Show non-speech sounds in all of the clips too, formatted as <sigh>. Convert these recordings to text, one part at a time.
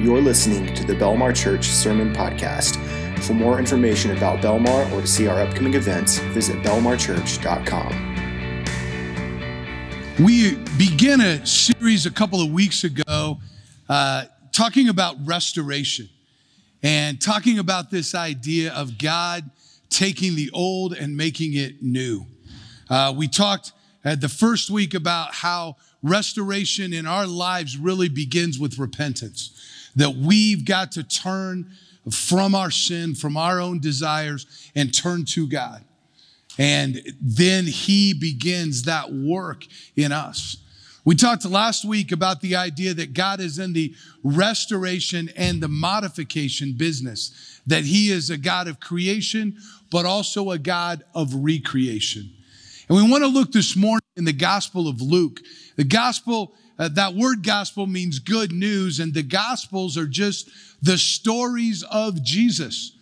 You're listening to the Belmar Church Sermon Podcast. For more information about Belmar or to see our upcoming events, visit belmarchurch.com. We began a series a couple of weeks ago uh, talking about restoration and talking about this idea of God taking the old and making it new. Uh, we talked at the first week about how restoration in our lives really begins with repentance that we've got to turn from our sin, from our own desires, and turn to God. And then He begins that work in us. We talked last week about the idea that God is in the restoration and the modification business, that He is a God of creation, but also a God of recreation. And we want to look this morning in the Gospel of Luke. The Gospel uh, that word gospel means good news, and the gospels are just the stories of Jesus.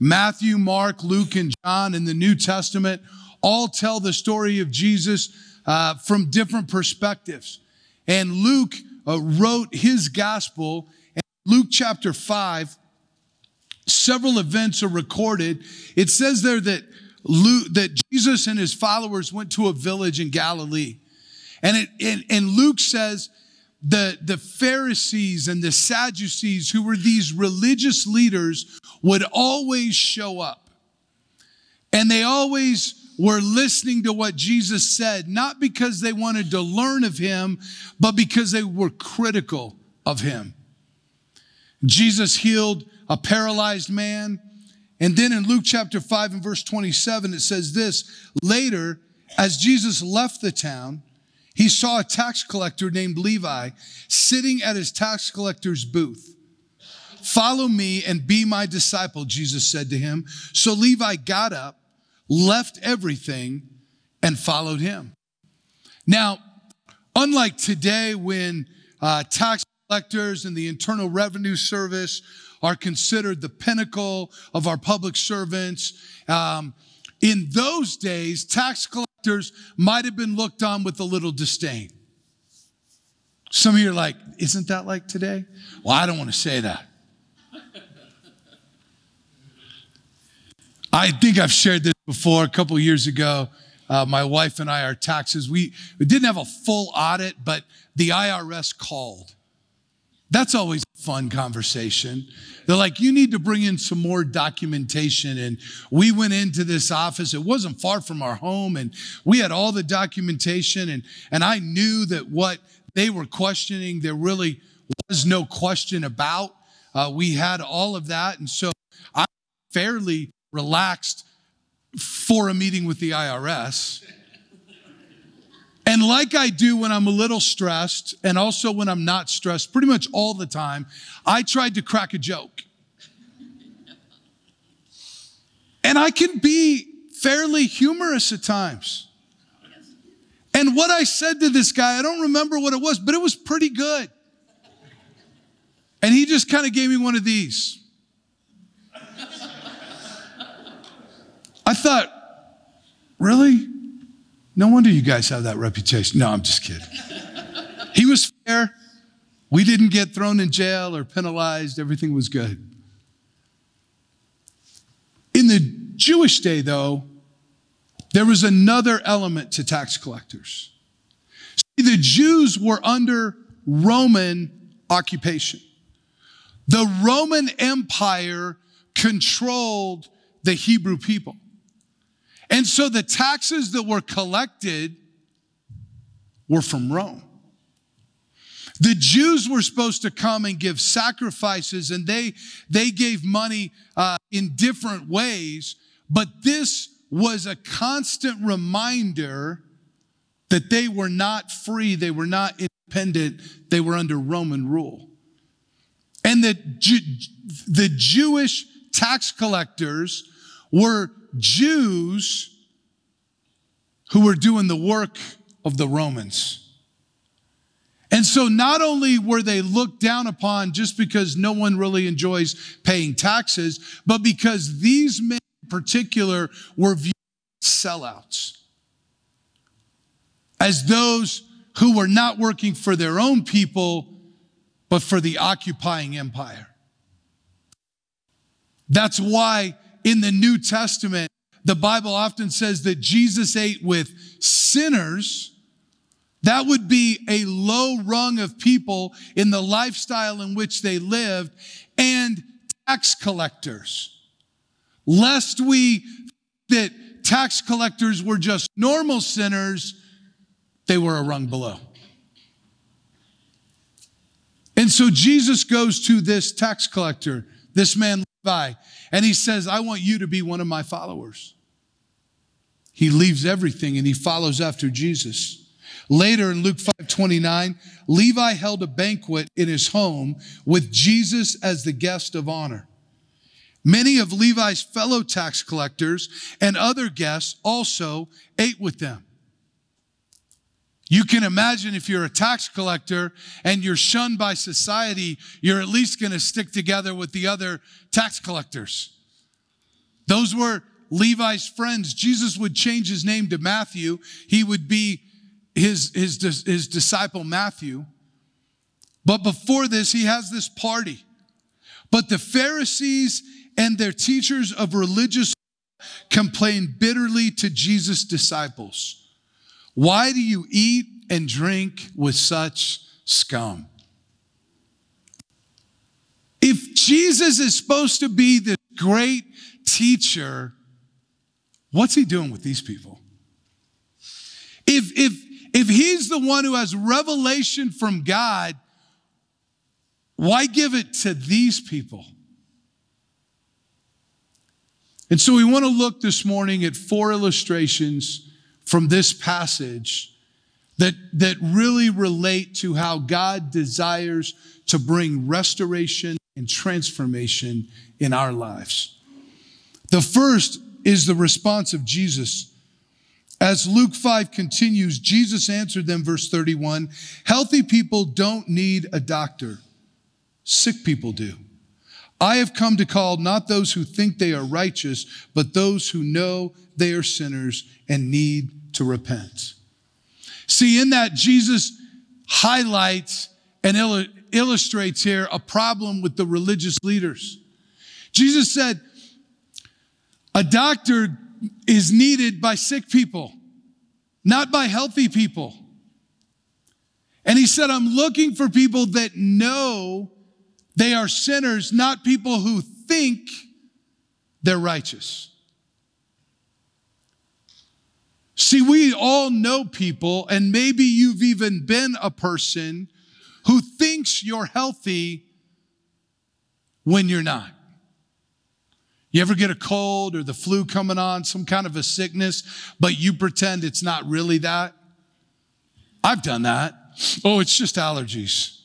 Matthew, Mark, Luke, and John in the New Testament all tell the story of Jesus uh, from different perspectives. And Luke uh, wrote his gospel, and Luke chapter 5, several events are recorded. It says there that Luke, that Jesus and his followers went to a village in Galilee. And, it, and, Luke says the, the Pharisees and the Sadducees, who were these religious leaders, would always show up. And they always were listening to what Jesus said, not because they wanted to learn of him, but because they were critical of him. Jesus healed a paralyzed man. And then in Luke chapter 5 and verse 27, it says this Later, as Jesus left the town, he saw a tax collector named Levi sitting at his tax collector's booth. Follow me and be my disciple, Jesus said to him. So Levi got up, left everything, and followed him. Now, unlike today when uh, tax collectors and the Internal Revenue Service are considered the pinnacle of our public servants, um, in those days, tax collectors might have been looked on with a little disdain. Some of you are like, isn't that like today? Well, I don't want to say that. I think I've shared this before a couple years ago. Uh, my wife and I, our taxes, we, we didn't have a full audit, but the IRS called. That's always a fun conversation. They're like, you need to bring in some more documentation. And we went into this office. It wasn't far from our home. And we had all the documentation. And, and I knew that what they were questioning, there really was no question about. Uh, we had all of that. And so I'm fairly relaxed for a meeting with the IRS. And like I do when I'm a little stressed and also when I'm not stressed, pretty much all the time, I tried to crack a joke. And I can be fairly humorous at times. And what I said to this guy, I don't remember what it was, but it was pretty good. And he just kind of gave me one of these. I thought, really? No wonder you guys have that reputation. No, I'm just kidding. he was fair. We didn't get thrown in jail or penalized. Everything was good. In the Jewish day, though, there was another element to tax collectors. See, the Jews were under Roman occupation. The Roman Empire controlled the Hebrew people. And so the taxes that were collected were from Rome. The Jews were supposed to come and give sacrifices, and they, they gave money uh, in different ways, but this was a constant reminder that they were not free, they were not independent, they were under Roman rule. And the, the Jewish tax collectors were Jews who were doing the work of the Romans. And so not only were they looked down upon just because no one really enjoys paying taxes, but because these men in particular were viewed as sellouts. As those who were not working for their own people, but for the occupying empire. That's why in the New Testament, the Bible often says that Jesus ate with sinners. That would be a low rung of people in the lifestyle in which they lived and tax collectors. Lest we that tax collectors were just normal sinners, they were a rung below. And so Jesus goes to this tax collector, this man Levi, and he says, I want you to be one of my followers. He leaves everything and he follows after Jesus. Later in Luke 5 29, Levi held a banquet in his home with Jesus as the guest of honor. Many of Levi's fellow tax collectors and other guests also ate with them. You can imagine if you're a tax collector and you're shunned by society, you're at least going to stick together with the other tax collectors. Those were Levi's friends. Jesus would change his name to Matthew. He would be his, his, his disciple Matthew. But before this, he has this party. But the Pharisees and their teachers of religious complained bitterly to Jesus' disciples. Why do you eat and drink with such scum? If Jesus is supposed to be the great teacher, what's he doing with these people? If, if, if he's the one who has revelation from God, why give it to these people? And so we want to look this morning at four illustrations from this passage that, that really relate to how God desires to bring restoration and transformation in our lives. The first is the response of Jesus. As Luke 5 continues, Jesus answered them, verse 31 Healthy people don't need a doctor, sick people do. I have come to call not those who think they are righteous, but those who know they are sinners and need to repent. See, in that, Jesus highlights and il- illustrates here a problem with the religious leaders. Jesus said, a doctor is needed by sick people, not by healthy people. And he said, I'm looking for people that know they are sinners, not people who think they're righteous. See, we all know people, and maybe you've even been a person who thinks you're healthy when you're not. You ever get a cold or the flu coming on, some kind of a sickness, but you pretend it's not really that? I've done that. Oh, it's just allergies.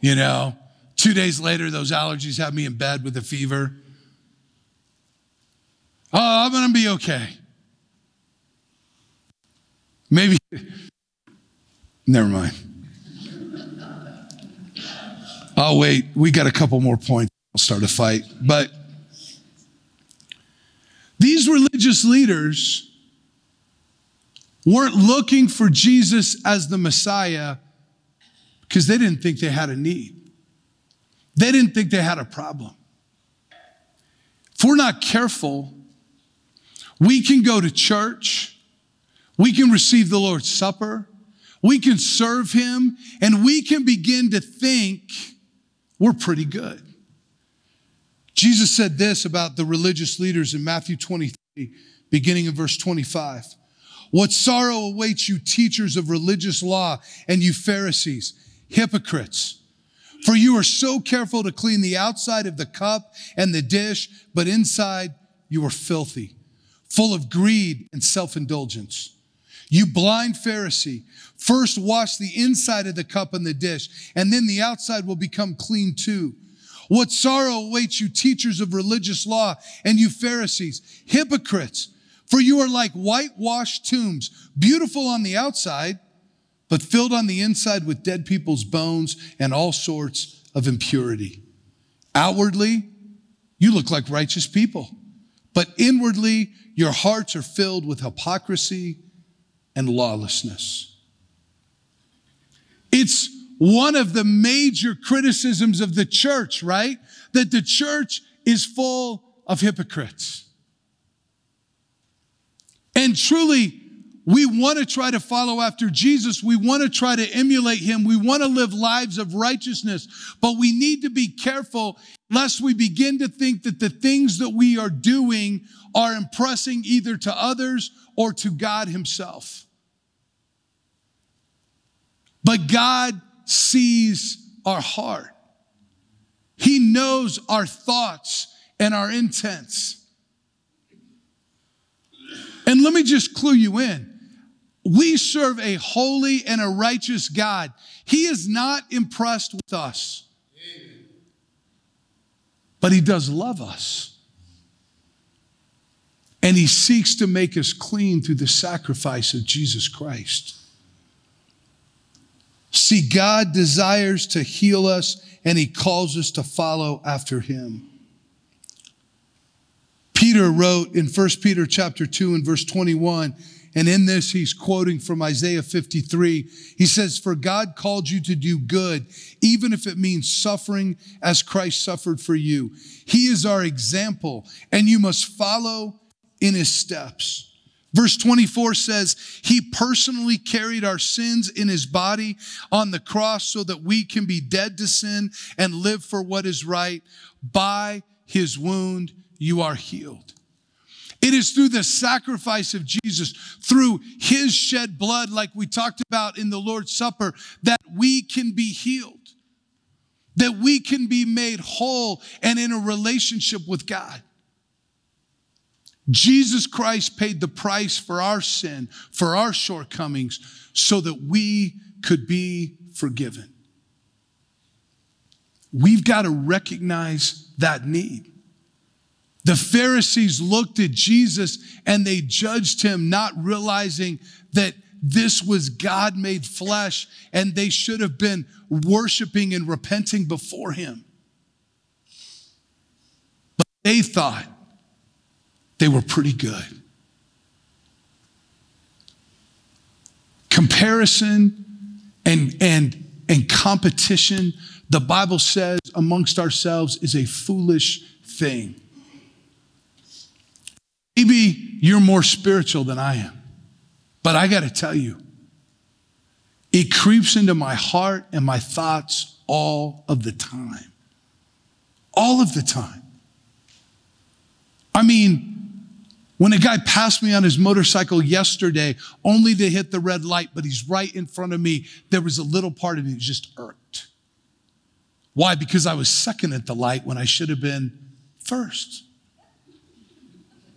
You know, Two days later, those allergies have me in bed with a fever. Oh, I'm going to be okay. Maybe, never mind. I'll wait. We got a couple more points. I'll start a fight. But these religious leaders weren't looking for Jesus as the Messiah because they didn't think they had a need. They didn't think they had a problem. If we're not careful, we can go to church, we can receive the Lord's Supper, we can serve Him, and we can begin to think we're pretty good. Jesus said this about the religious leaders in Matthew 23, beginning in verse 25. What sorrow awaits you, teachers of religious law, and you Pharisees, hypocrites! For you are so careful to clean the outside of the cup and the dish, but inside you are filthy, full of greed and self indulgence. You blind Pharisee, first wash the inside of the cup and the dish, and then the outside will become clean too. What sorrow awaits you, teachers of religious law, and you Pharisees, hypocrites, for you are like whitewashed tombs, beautiful on the outside but filled on the inside with dead people's bones and all sorts of impurity. Outwardly, you look like righteous people, but inwardly, your hearts are filled with hypocrisy and lawlessness. It's one of the major criticisms of the church, right? That the church is full of hypocrites. And truly, we want to try to follow after Jesus. We want to try to emulate him. We want to live lives of righteousness, but we need to be careful lest we begin to think that the things that we are doing are impressing either to others or to God himself. But God sees our heart. He knows our thoughts and our intents. And let me just clue you in. We serve a holy and a righteous God. He is not impressed with us, but He does love us. And He seeks to make us clean through the sacrifice of Jesus Christ. See, God desires to heal us and He calls us to follow after Him. Peter wrote in 1 Peter chapter 2 and verse 21, and in this, he's quoting from Isaiah 53. He says, For God called you to do good, even if it means suffering as Christ suffered for you. He is our example, and you must follow in his steps. Verse 24 says, He personally carried our sins in His body on the cross so that we can be dead to sin and live for what is right. By His wound, you are healed. It is through the sacrifice of Jesus, through his shed blood, like we talked about in the Lord's Supper, that we can be healed, that we can be made whole and in a relationship with God. Jesus Christ paid the price for our sin, for our shortcomings, so that we could be forgiven. We've got to recognize that need. The Pharisees looked at Jesus and they judged him, not realizing that this was God made flesh and they should have been worshiping and repenting before him. But they thought they were pretty good. Comparison and, and, and competition, the Bible says amongst ourselves, is a foolish thing. Maybe you're more spiritual than I am, but I got to tell you, it creeps into my heart and my thoughts all of the time. All of the time. I mean, when a guy passed me on his motorcycle yesterday, only to hit the red light, but he's right in front of me, there was a little part of me that just irked. Why? Because I was second at the light when I should have been first.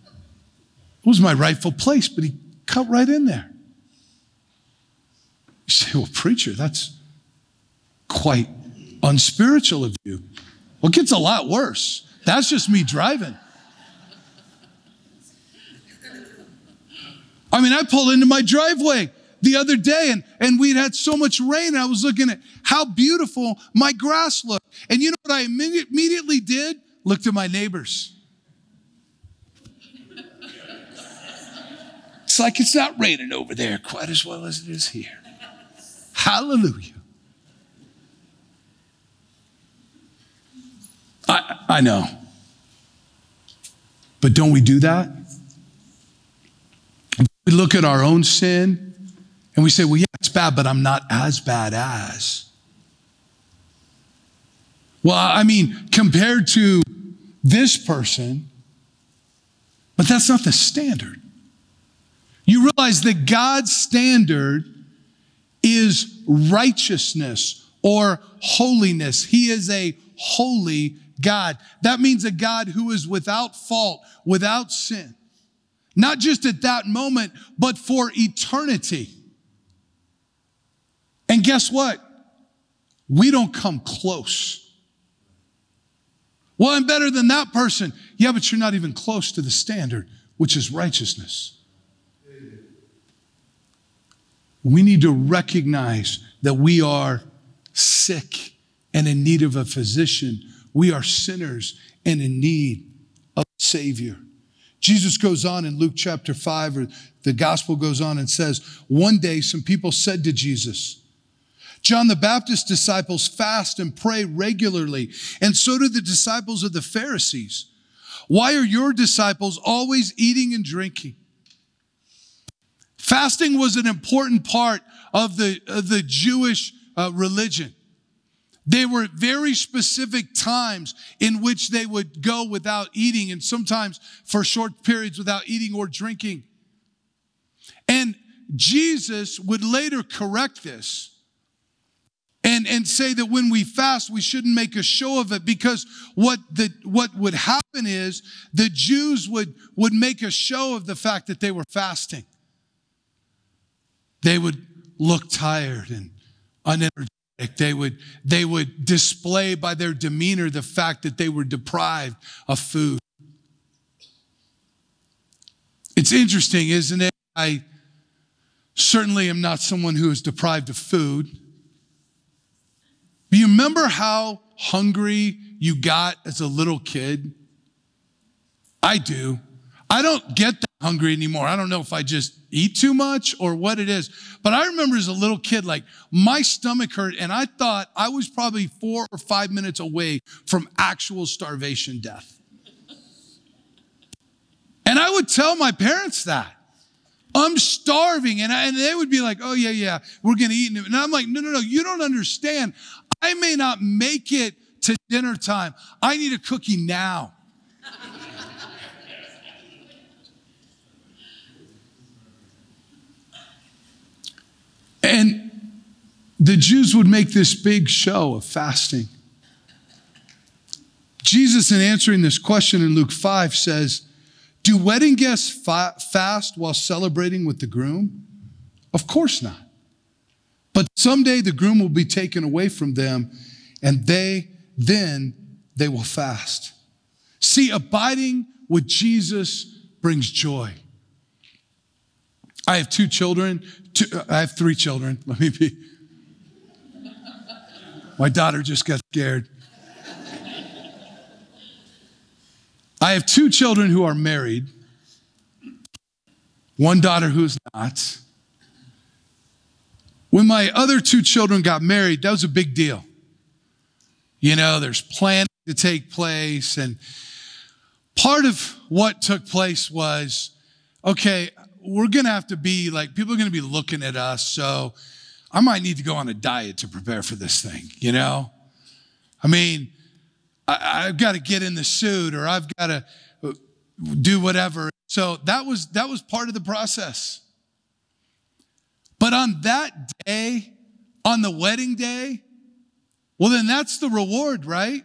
It was my rightful place, but he cut right in there. You say, well, preacher, that's quite unspiritual of you. Well, it gets a lot worse. That's just me driving. I mean, I pulled into my driveway the other day and, and we'd had so much rain. I was looking at how beautiful my grass looked. And you know what I immediately did? Looked at my neighbors. It's like it's not raining over there quite as well as it is here. Hallelujah. I, I know. But don't we do that? We look at our own sin and we say, well, yeah, it's bad, but I'm not as bad as. Well, I mean, compared to this person, but that's not the standard. You realize that God's standard is righteousness or holiness. He is a holy God. That means a God who is without fault, without sin. Not just at that moment, but for eternity. And guess what? We don't come close. Well, I'm better than that person. Yeah, but you're not even close to the standard, which is righteousness. we need to recognize that we are sick and in need of a physician. We are sinners and in need of a Savior. Jesus goes on in Luke chapter 5, or the gospel goes on and says, One day some people said to Jesus, John the Baptist's disciples fast and pray regularly, and so do the disciples of the Pharisees. Why are your disciples always eating and drinking? Fasting was an important part of the, of the Jewish uh, religion. There were very specific times in which they would go without eating, and sometimes for short periods without eating or drinking. And Jesus would later correct this and, and say that when we fast, we shouldn't make a show of it because what, the, what would happen is the Jews would, would make a show of the fact that they were fasting. They would look tired and unenergetic they would, they would display by their demeanor the fact that they were deprived of food. It's interesting, isn't it? I certainly am not someone who is deprived of food. Do you remember how hungry you got as a little kid? I do. I don't get that hungry anymore. I don't know if I just eat too much or what it is. But I remember as a little kid, like my stomach hurt, and I thought I was probably four or five minutes away from actual starvation death. And I would tell my parents that. I'm starving. And, I, and they would be like, oh, yeah, yeah, we're going to eat. And I'm like, no, no, no, you don't understand. I may not make it to dinner time. I need a cookie now. And the Jews would make this big show of fasting. Jesus, in answering this question in Luke 5, says, Do wedding guests fa- fast while celebrating with the groom? Of course not. But someday the groom will be taken away from them, and they then they will fast. See, abiding with Jesus brings joy. I have two children. Two, uh, I have three children. <laughs> Let me be. My daughter just got scared. I have two children who are married, one daughter who's not. When my other two children got married, that was a big deal. You know, there's planning to take place. And part of what took place was okay, we're going to have to be like, people are going to be looking at us. So I might need to go on a diet to prepare for this thing, you know? I mean, I, have got to get in the suit or I've got to uh, do whatever. So that was, that was part of the process. But on that day, on the wedding day, well, then that's the reward, right?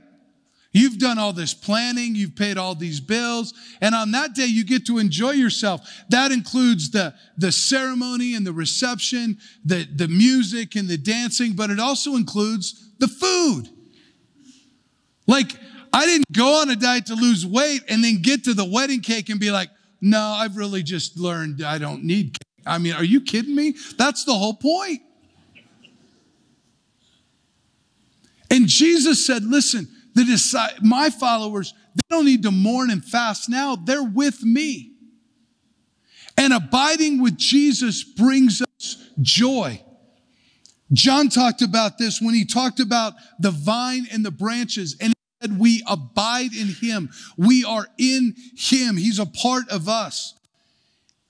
You've done all this planning, you've paid all these bills, and on that day you get to enjoy yourself. That includes the, the ceremony and the reception, the, the music and the dancing, but it also includes the food. Like, I didn't go on a diet to lose weight and then get to the wedding cake and be like, no, I've really just learned I don't need cake. I mean, are you kidding me? That's the whole point. And Jesus said, listen, the my followers, they don't need to mourn and fast now. They're with me. And abiding with Jesus brings us joy. John talked about this when he talked about the vine and the branches, and he said, We abide in him. We are in him. He's a part of us.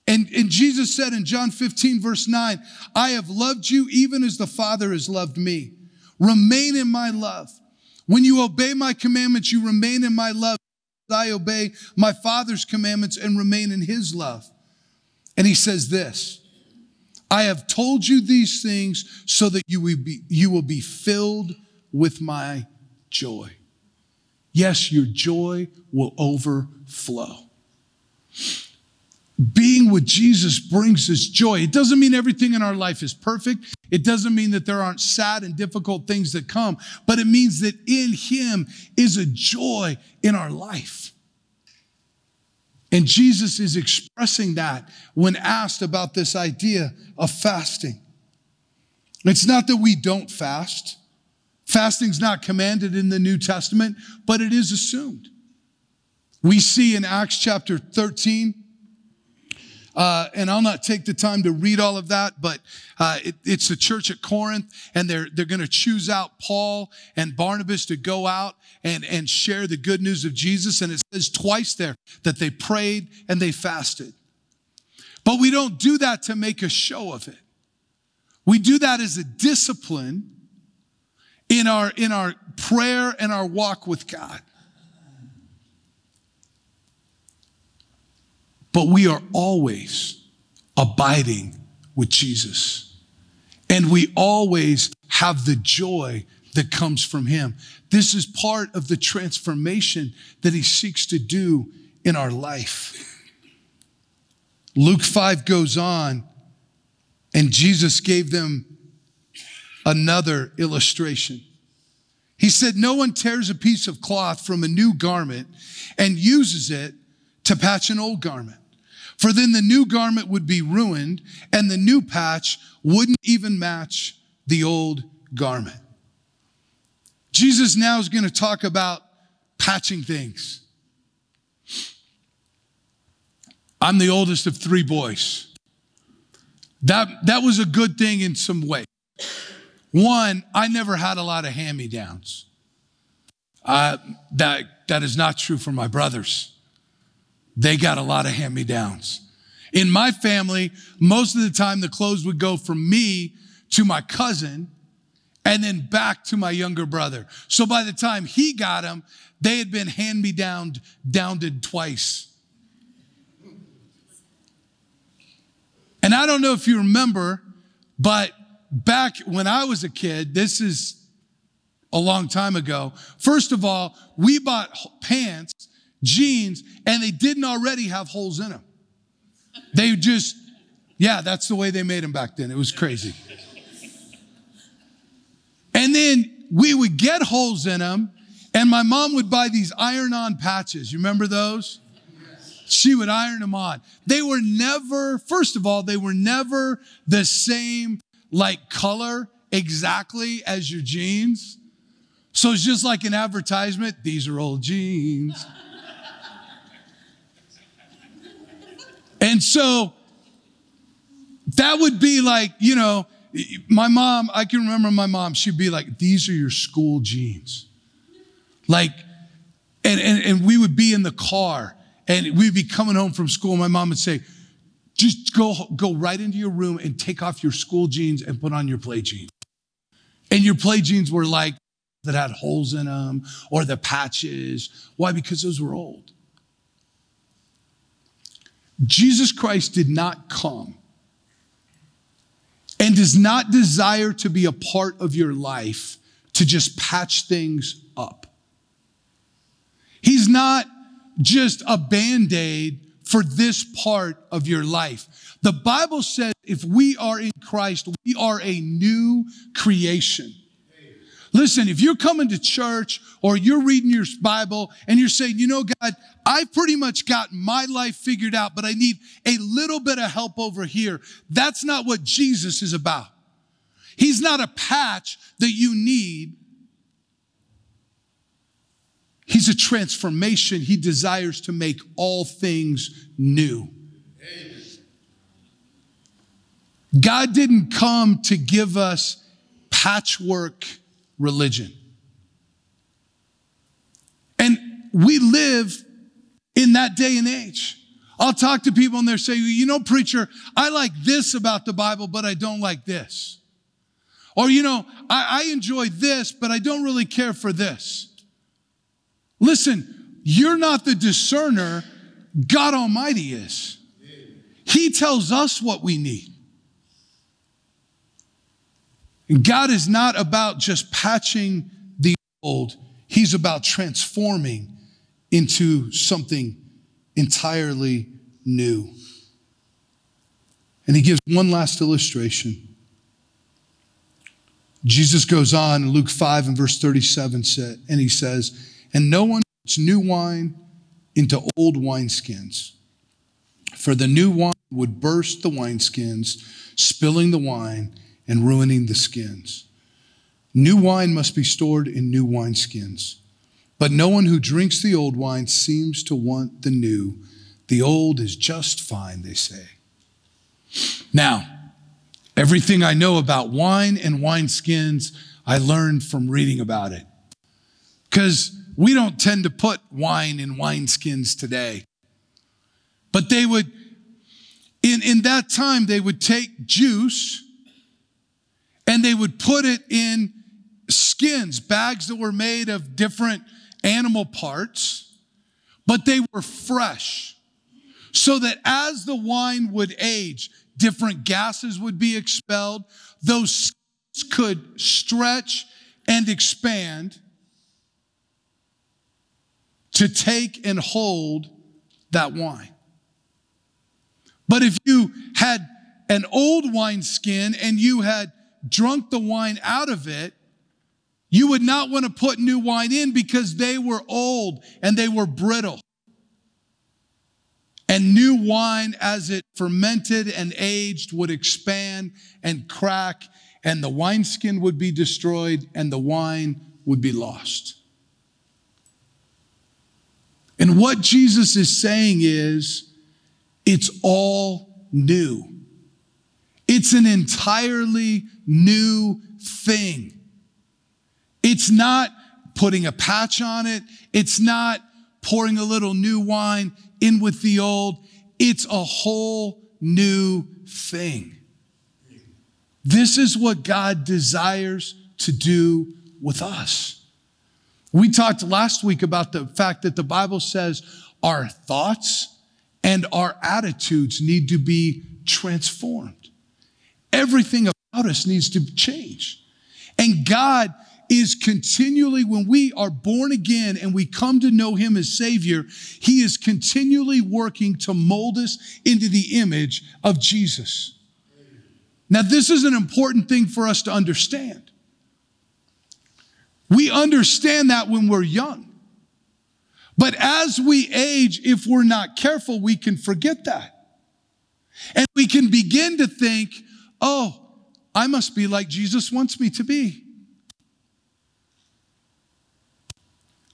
And, and Jesus said in John 15, verse 9, I have loved you even as the Father has loved me. Remain in my love. When you obey my commandments, you remain in my love. I obey my Father's commandments and remain in his love. And he says this I have told you these things so that you will be, you will be filled with my joy. Yes, your joy will overflow being with Jesus brings us joy. It doesn't mean everything in our life is perfect. It doesn't mean that there aren't sad and difficult things that come, but it means that in Him is a joy in our life. And Jesus is expressing that when asked about this idea of fasting. It's not that we don't fast. Fasting's not commanded in the New Testament, but it is assumed. We see in Acts chapter 13, uh, and I'll not take the time to read all of that, but uh, it, it's the church at Corinth, and they're they're going to choose out Paul and Barnabas to go out and and share the good news of Jesus. And it says twice there that they prayed and they fasted. But we don't do that to make a show of it. We do that as a discipline in our in our prayer and our walk with God. But we are always abiding with Jesus. And we always have the joy that comes from Him. This is part of the transformation that He seeks to do in our life. Luke 5 goes on, and Jesus gave them another illustration. He said, No one tears a piece of cloth from a new garment and uses it to patch an old garment. For then the new garment would be ruined, and the new patch wouldn't even match the old garment. Jesus now is going to talk about patching things. I'm the oldest of three boys. That, that was a good thing in some way. One, I never had a lot of hand me downs. Uh, that, that is not true for my brothers. They got a lot of hand me downs. In my family, most of the time the clothes would go from me to my cousin and then back to my younger brother. So by the time he got them, they had been hand me down, downed twice. And I don't know if you remember, but back when I was a kid, this is a long time ago. First of all, we bought pants jeans and they didn't already have holes in them. They just, yeah, that's the way they made them back then. It was crazy. And then we would get holes in them, and my mom would buy these iron on patches. You remember those? She would iron them on. They were never, first of all, they were never the same like color exactly as your jeans. So it's just like an advertisement. These are old jeans. And so that would be like, you know, my mom, I can remember my mom, she'd be like, these are your school jeans. Like, and, and, and we would be in the car and we'd be coming home from school. My mom would say, just go, go right into your room and take off your school jeans and put on your play jeans. And your play jeans were like that had holes in them or the patches. Why? Because those were old. Jesus Christ did not come and does not desire to be a part of your life to just patch things up. He's not just a band aid for this part of your life. The Bible says if we are in Christ, we are a new creation. Listen, if you're coming to church or you're reading your Bible and you're saying, you know, God, I've pretty much got my life figured out, but I need a little bit of help over here. That's not what Jesus is about. He's not a patch that you need. He's a transformation. He desires to make all things new. God didn't come to give us patchwork religion. And we live in that day and age. I'll talk to people and they're saying, you know, preacher, I like this about the Bible, but I don't like this. Or, you know, I, I enjoy this, but I don't really care for this. Listen, you're not the discerner, God Almighty is. He tells us what we need. God is not about just patching the old, He's about transforming into something entirely new. And He gives one last illustration. Jesus goes on in Luke 5 and verse 37, and he says, And no one puts new wine into old wineskins, for the new wine would burst the wineskins, spilling the wine and ruining the skins. New wine must be stored in new wineskins. But no one who drinks the old wine seems to want the new. The old is just fine, they say. Now, everything I know about wine and wineskins, I learned from reading about it. Because we don't tend to put wine in wineskins today. But they would, in, in that time, they would take juice and they would put it in skins, bags that were made of different animal parts, but they were fresh. So that as the wine would age, different gases would be expelled, those skins could stretch and expand to take and hold that wine. But if you had an old wineskin and you had drunk the wine out of it, you would not want to put new wine in because they were old and they were brittle. And new wine, as it fermented and aged, would expand and crack, and the wineskin would be destroyed and the wine would be lost. And what Jesus is saying is, it's all new. It's an entirely new thing. It's not putting a patch on it. It's not pouring a little new wine in with the old. It's a whole new thing. This is what God desires to do with us. We talked last week about the fact that the Bible says our thoughts and our attitudes need to be transformed. Everything about us needs to change. And God is continually, when we are born again and we come to know Him as Savior, He is continually working to mold us into the image of Jesus. Now, this is an important thing for us to understand. We understand that when we're young. But as we age, if we're not careful, we can forget that. And we can begin to think, oh, I must be like Jesus wants me to be.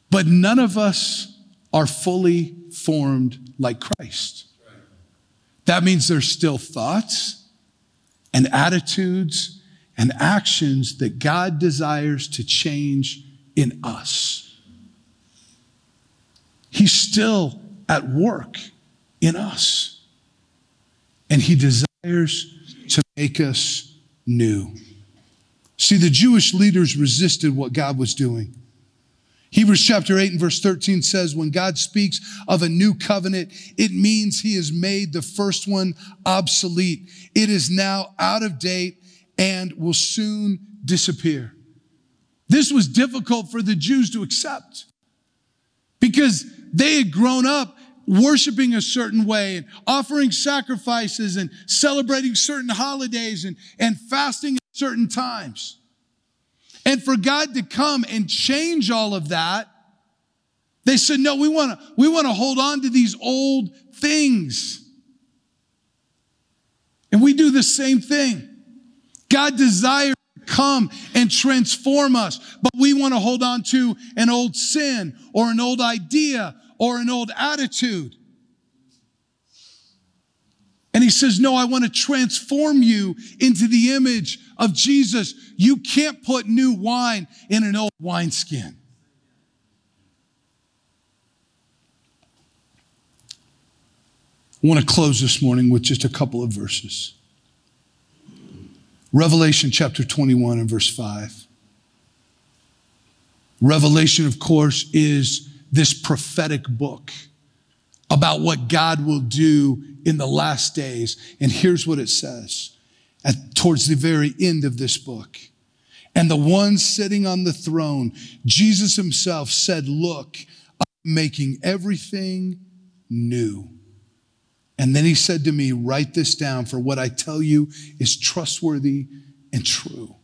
But none of us are fully formed like Christ. That means there's still thoughts and attitudes and actions that God desires to change in us. He's still at work in us. And He desires to make us new. See, the Jewish leaders resisted what God was doing. Hebrews chapter 8 and verse 13 says, when God speaks of a new covenant, it means he has made the first one obsolete. It is now out of date and will soon disappear. This was difficult for the Jews to accept because they had grown up worshiping a certain way and offering sacrifices and celebrating certain holidays and, and fasting at certain times. And for God to come and change all of that, they said, no, we want to, we want to hold on to these old things. And we do the same thing. God desires to come and transform us, but we want to hold on to an old sin or an old idea or an old attitude. And he says, No, I want to transform you into the image of Jesus. You can't put new wine in an old wineskin. I want to close this morning with just a couple of verses. Revelation chapter 21 and verse 5. Revelation, of course, is this prophetic book about what God will do in the last days. And here's what it says at, towards the very end of this book. And the one sitting on the throne, Jesus himself said, Look, I'm making everything new. And then he said to me, Write this down, for what I tell you is trustworthy and true.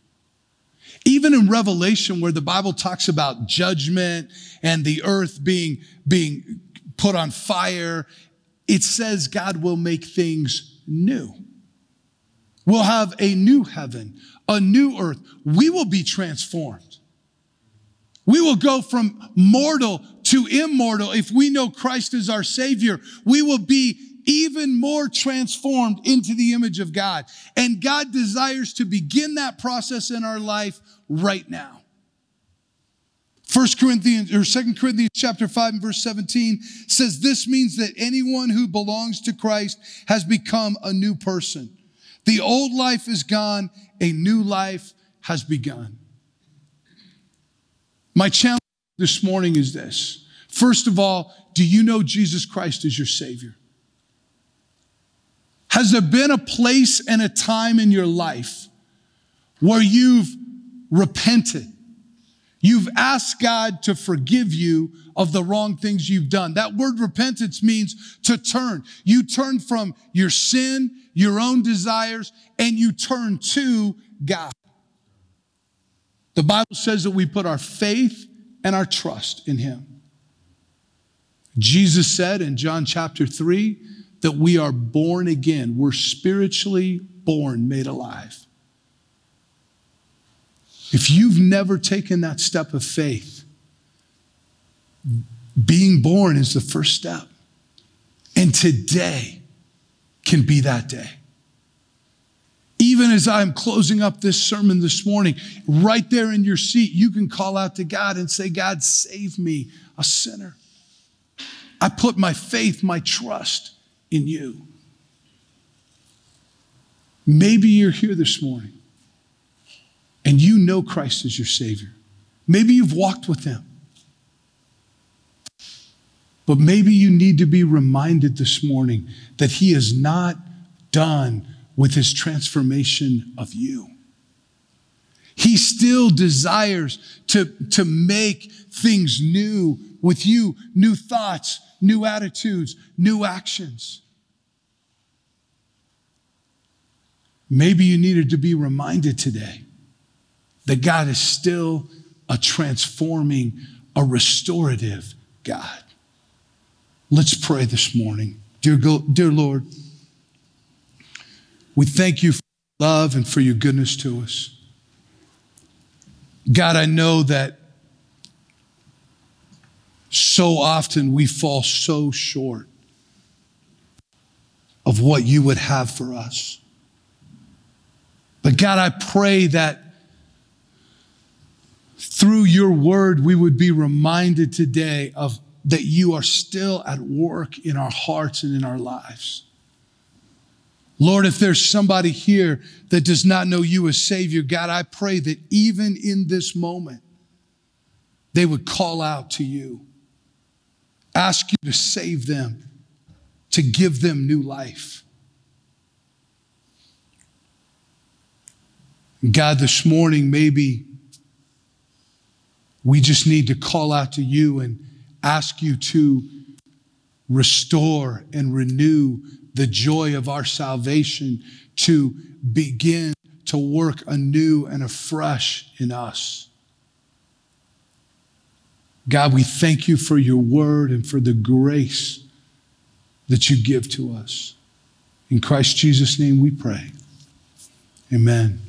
Even in Revelation, where the Bible talks about judgment and the earth being, being put on fire. It says God will make things new. We'll have a new heaven, a new earth. We will be transformed. We will go from mortal to immortal if we know Christ is our Savior. We will be even more transformed into the image of God. And God desires to begin that process in our life right now. First Corinthians or Second Corinthians chapter 5 and verse 17 says this means that anyone who belongs to Christ has become a new person. The old life is gone, a new life has begun. My challenge this morning is this. First of all, do you know Jesus Christ as your Savior? Has there been a place and a time in your life where you've repented? You've asked God to forgive you of the wrong things you've done. That word repentance means to turn. You turn from your sin, your own desires, and you turn to God. The Bible says that we put our faith and our trust in Him. Jesus said in John chapter 3 that we are born again. We're spiritually born, made alive. If you've never taken that step of faith, being born is the first step. And today can be that day. Even as I'm closing up this sermon this morning, right there in your seat, you can call out to God and say, God, save me, a sinner. I put my faith, my trust in you. Maybe you're here this morning know Christ as your Savior. Maybe you've walked with Him. But maybe you need to be reminded this morning that He is not done with His transformation of you. He still desires to, to make things new with you, new thoughts, new attitudes, new actions. Maybe you needed to be reminded today that God is still a transforming, a restorative God. Let's pray this morning. Dear, dear Lord, we thank you for love and for your goodness to us. God, I know that so often we fall so short of what you would have for us. But God, I pray that through your word, we would be reminded today of that you are still at work in our hearts and in our lives. Lord, if there's somebody here that does not know you as Savior, God, I pray that even in this moment, they would call out to you, ask you to save them, to give them new life. God, this morning, maybe we just need to call out to you and ask you to restore and renew the joy of our salvation, to begin to work anew and afresh in us. God, we thank you for your word and for the grace that you give to us. In Christ Jesus' name we pray. Amen.